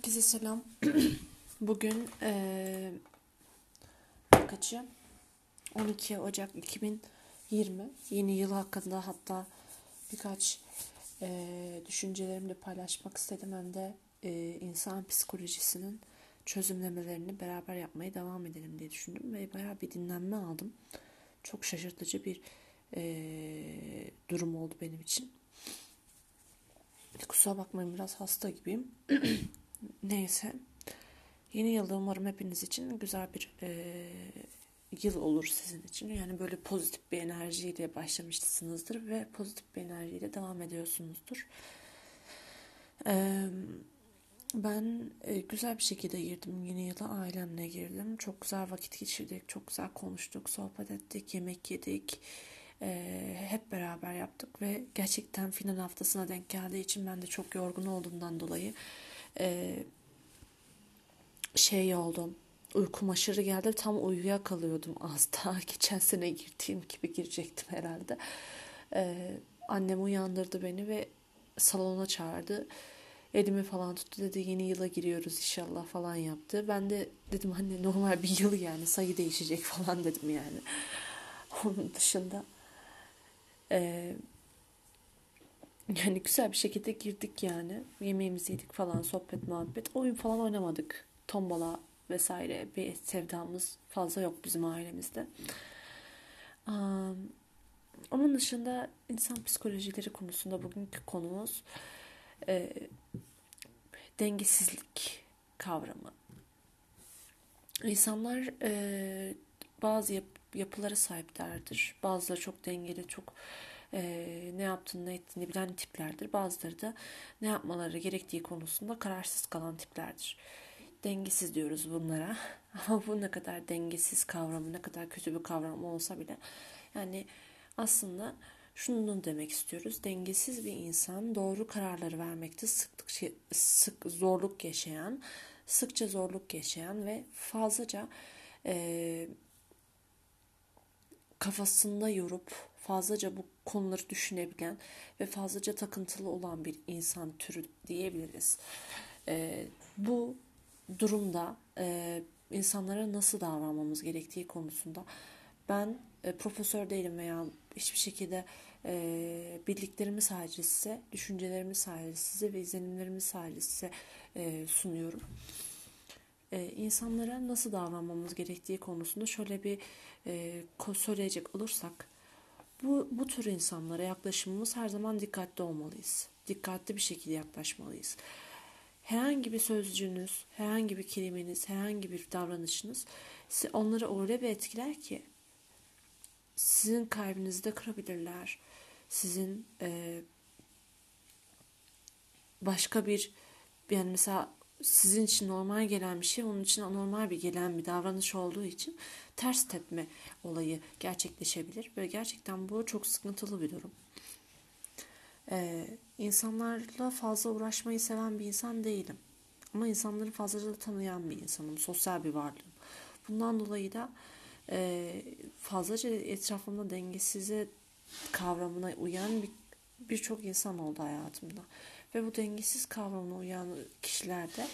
Herkese selam. Bugün eee kaçı? 12 Ocak 2020. Yeni yıl hakkında hatta birkaç eee düşüncelerimi de paylaşmak istedim. Hem de eee, insan psikolojisinin çözümlemelerini beraber yapmaya devam edelim diye düşündüm. Ve bayağı bir dinlenme aldım. Çok şaşırtıcı bir eee, durum oldu benim için. Kusura bakmayın biraz hasta gibiyim. Neyse. Yeni yılda umarım hepiniz için güzel bir eee, yıl olur sizin için. Yani böyle pozitif bir enerjiyle başlamışsınızdır ve pozitif bir enerjiyle devam ediyorsunuzdur. Eee, ben e, güzel bir şekilde girdim yeni yıla ailemle girdim. Çok güzel vakit geçirdik, çok güzel konuştuk, sohbet ettik, yemek yedik. Eee, hep beraber yaptık ve gerçekten final haftasına denk geldiği için ben de çok yorgun olduğumdan dolayı eee, şey oldum. Uykum aşırı geldi. Tam uyuya kalıyordum az daha. Geçen sene girdiğim gibi girecektim herhalde. Ee, annem uyandırdı beni ve salona çağırdı. Elimi falan tuttu dedi yeni yıla giriyoruz inşallah falan yaptı. Ben de dedim anne normal bir yıl yani sayı değişecek falan dedim yani. Onun dışında e, yani güzel bir şekilde girdik yani. Yemeğimizi yedik falan, sohbet, muhabbet. Oyun falan oynamadık. Tombala vesaire bir sevdamız fazla yok bizim ailemizde. Onun dışında insan psikolojileri konusunda bugünkü konumuz e, dengesizlik kavramı. İnsanlar e, bazı yap- yapılara sahiplerdir. Bazıları çok dengeli, çok e, ne yaptığını ne ettiğini bilen tiplerdir. Bazıları da ne yapmaları gerektiği konusunda kararsız kalan tiplerdir. Dengesiz diyoruz bunlara. Ama bu ne kadar dengesiz kavramı, ne kadar kötü bir kavram olsa bile yani aslında şunu demek istiyoruz. Dengesiz bir insan doğru kararları vermekte sıklık, sık zorluk yaşayan, sıkça zorluk yaşayan ve fazlaca e, kafasında yorup fazlaca bu konuları düşünebilen ve fazlaca takıntılı olan bir insan türü diyebiliriz. Ee, bu durumda e, insanlara nasıl davranmamız gerektiği konusunda ben e, profesör değilim veya hiçbir şekilde e, bildiklerimi sadece size, düşüncelerimi sadece size ve izlenimlerimi sadece size e, sunuyorum e, insanlara nasıl davranmamız gerektiği konusunda şöyle bir e, söyleyecek olursak bu, bu tür insanlara yaklaşımımız her zaman dikkatli olmalıyız. Dikkatli bir şekilde yaklaşmalıyız. Herhangi bir sözcüğünüz, herhangi bir kelimeniz, herhangi bir davranışınız onları öyle bir etkiler ki sizin kalbinizi de kırabilirler. Sizin e, başka bir yani mesela sizin için normal gelen bir şey onun için anormal bir gelen bir davranış olduğu için ters tepme olayı gerçekleşebilir. Ve gerçekten bu çok sıkıntılı bir durum. Ee, insanlarla fazla uğraşmayı seven bir insan değilim. Ama insanları fazlaca tanıyan bir insanım. Sosyal bir varlığım. Bundan dolayı da e, fazlaca etrafımda dengesize kavramına uyan bir birçok insan oldu hayatımda. Ve bu dengesiz kavramına uyan kişilerde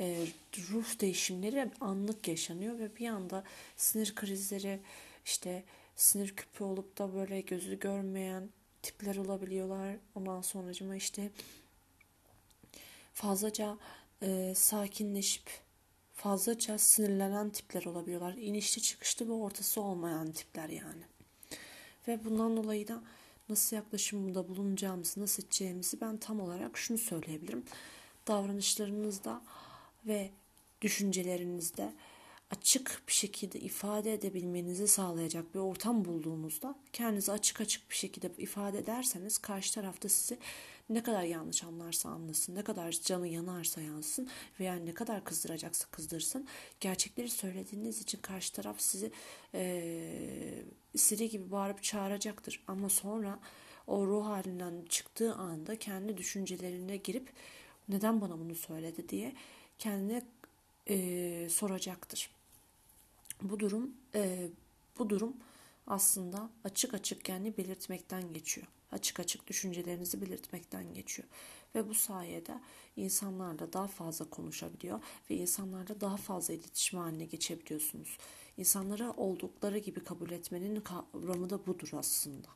e, ruh değişimleri anlık yaşanıyor ve bir anda sinir krizleri işte sinir küpü olup da böyle gözü görmeyen tipler olabiliyorlar. Ondan sonracıma işte fazlaca e, sakinleşip fazlaca sinirlenen tipler olabiliyorlar. İnişli çıkışlı ve ortası olmayan tipler yani. Ve bundan dolayı da nasıl yaklaşımda bulunacağımızı, nasıl edeceğimizi ben tam olarak şunu söyleyebilirim. Davranışlarınızda ve düşüncelerinizde açık bir şekilde ifade edebilmenizi sağlayacak bir ortam bulduğunuzda kendinizi açık açık bir şekilde ifade ederseniz karşı tarafta sizi ne kadar yanlış anlarsa anlasın, ne kadar canı yanarsa yansın veya ne kadar kızdıracaksa kızdırsın. Gerçekleri söylediğiniz için karşı taraf sizi e, istediği gibi bağırıp çağıracaktır. Ama sonra o ruh halinden çıktığı anda kendi düşüncelerine girip neden bana bunu söyledi diye kendine e, soracaktır. Bu durum e, bu durum aslında açık açık kendi belirtmekten geçiyor. Açık açık düşüncelerinizi belirtmekten geçiyor. Ve bu sayede insanlarla daha fazla konuşabiliyor ve insanlarla daha fazla iletişim haline geçebiliyorsunuz. İnsanları oldukları gibi kabul etmenin kavramı da budur aslında.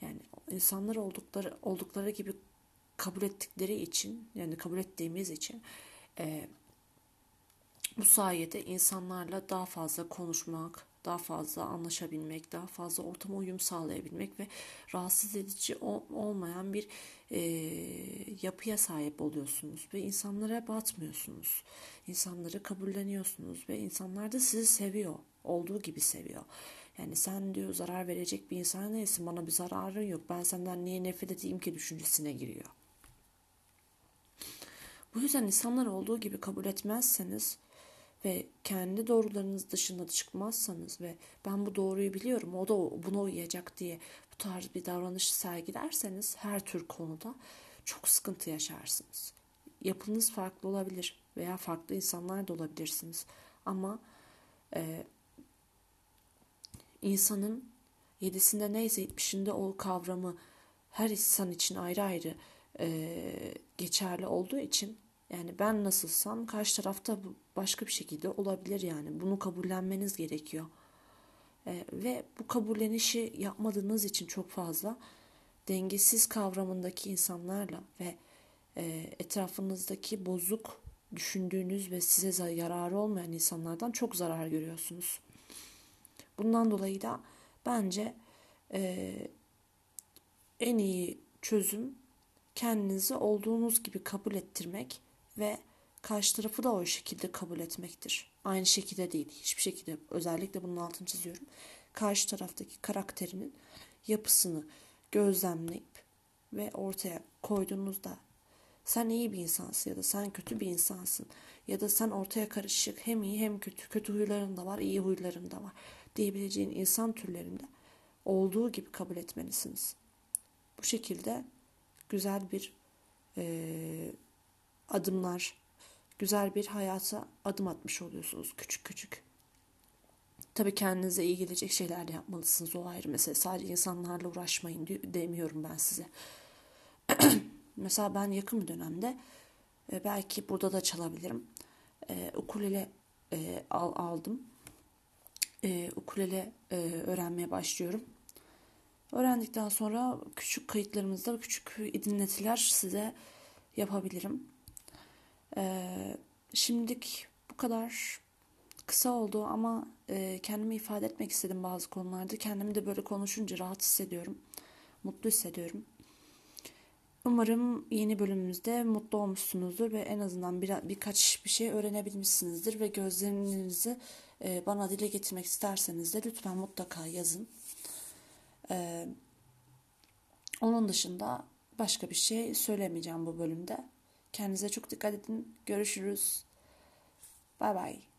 Yani insanlar oldukları oldukları gibi kabul ettikleri için yani kabul ettiğimiz için e, bu sayede insanlarla daha fazla konuşmak, daha fazla anlaşabilmek, daha fazla ortama uyum sağlayabilmek ve rahatsız edici olmayan bir e, yapıya sahip oluyorsunuz ve insanlara batmıyorsunuz. İnsanları kabulleniyorsunuz ve insanlar da sizi seviyor, olduğu gibi seviyor. Yani sen diyor zarar verecek bir insan değilsin, bana bir zararın yok, ben senden niye nefret edeyim ki düşüncesine giriyor. Bu yüzden insanlar olduğu gibi kabul etmezseniz ve kendi doğrularınız dışında çıkmazsanız ve ben bu doğruyu biliyorum o da buna uyacak diye bu tarz bir davranış sergilerseniz her tür konuda çok sıkıntı yaşarsınız. Yapınız farklı olabilir veya farklı insanlar da olabilirsiniz ama e, insanın yedisinde neyse yetmişinde o kavramı her insan için ayrı ayrı e, geçerli olduğu için yani ben nasılsam karşı tarafta başka bir şekilde olabilir yani. Bunu kabullenmeniz gerekiyor. Ee, ve bu kabullenişi yapmadığınız için çok fazla dengesiz kavramındaki insanlarla ve e, etrafınızdaki bozuk düşündüğünüz ve size yararı olmayan insanlardan çok zarar görüyorsunuz. Bundan dolayı da bence e, en iyi çözüm kendinizi olduğunuz gibi kabul ettirmek ve karşı tarafı da o şekilde kabul etmektir. Aynı şekilde değil. Hiçbir şekilde özellikle bunun altını çiziyorum. Karşı taraftaki karakterinin yapısını gözlemleyip ve ortaya koyduğunuzda sen iyi bir insansın ya da sen kötü bir insansın ya da sen ortaya karışık hem iyi hem kötü kötü huyların da var iyi huyların da var diyebileceğin insan türlerinde olduğu gibi kabul etmelisiniz. Bu şekilde güzel bir e, adımlar, güzel bir hayata adım atmış oluyorsunuz küçük küçük. Tabii kendinize iyi gelecek şeyler de yapmalısınız. O ayrı mesele. Sadece insanlarla uğraşmayın demiyorum ben size. Mesela ben yakın bir dönemde e, belki burada da çalabilirim. E, ukulele e, al, aldım. E, ukulele e, öğrenmeye başlıyorum. Öğrendikten sonra küçük kayıtlarımızda küçük dinletiler size yapabilirim. Ee, şimdilik bu kadar kısa oldu ama e, kendimi ifade etmek istedim bazı konularda. Kendimi de böyle konuşunca rahat hissediyorum. Mutlu hissediyorum. Umarım yeni bölümümüzde mutlu olmuşsunuzdur ve en azından bir, birkaç bir şey öğrenebilmişsinizdir ve gözlerinizi e, bana dile getirmek isterseniz de lütfen mutlaka yazın. E, onun dışında başka bir şey söylemeyeceğim bu bölümde. Kendinize çok dikkat edin. Görüşürüz. Bay bay.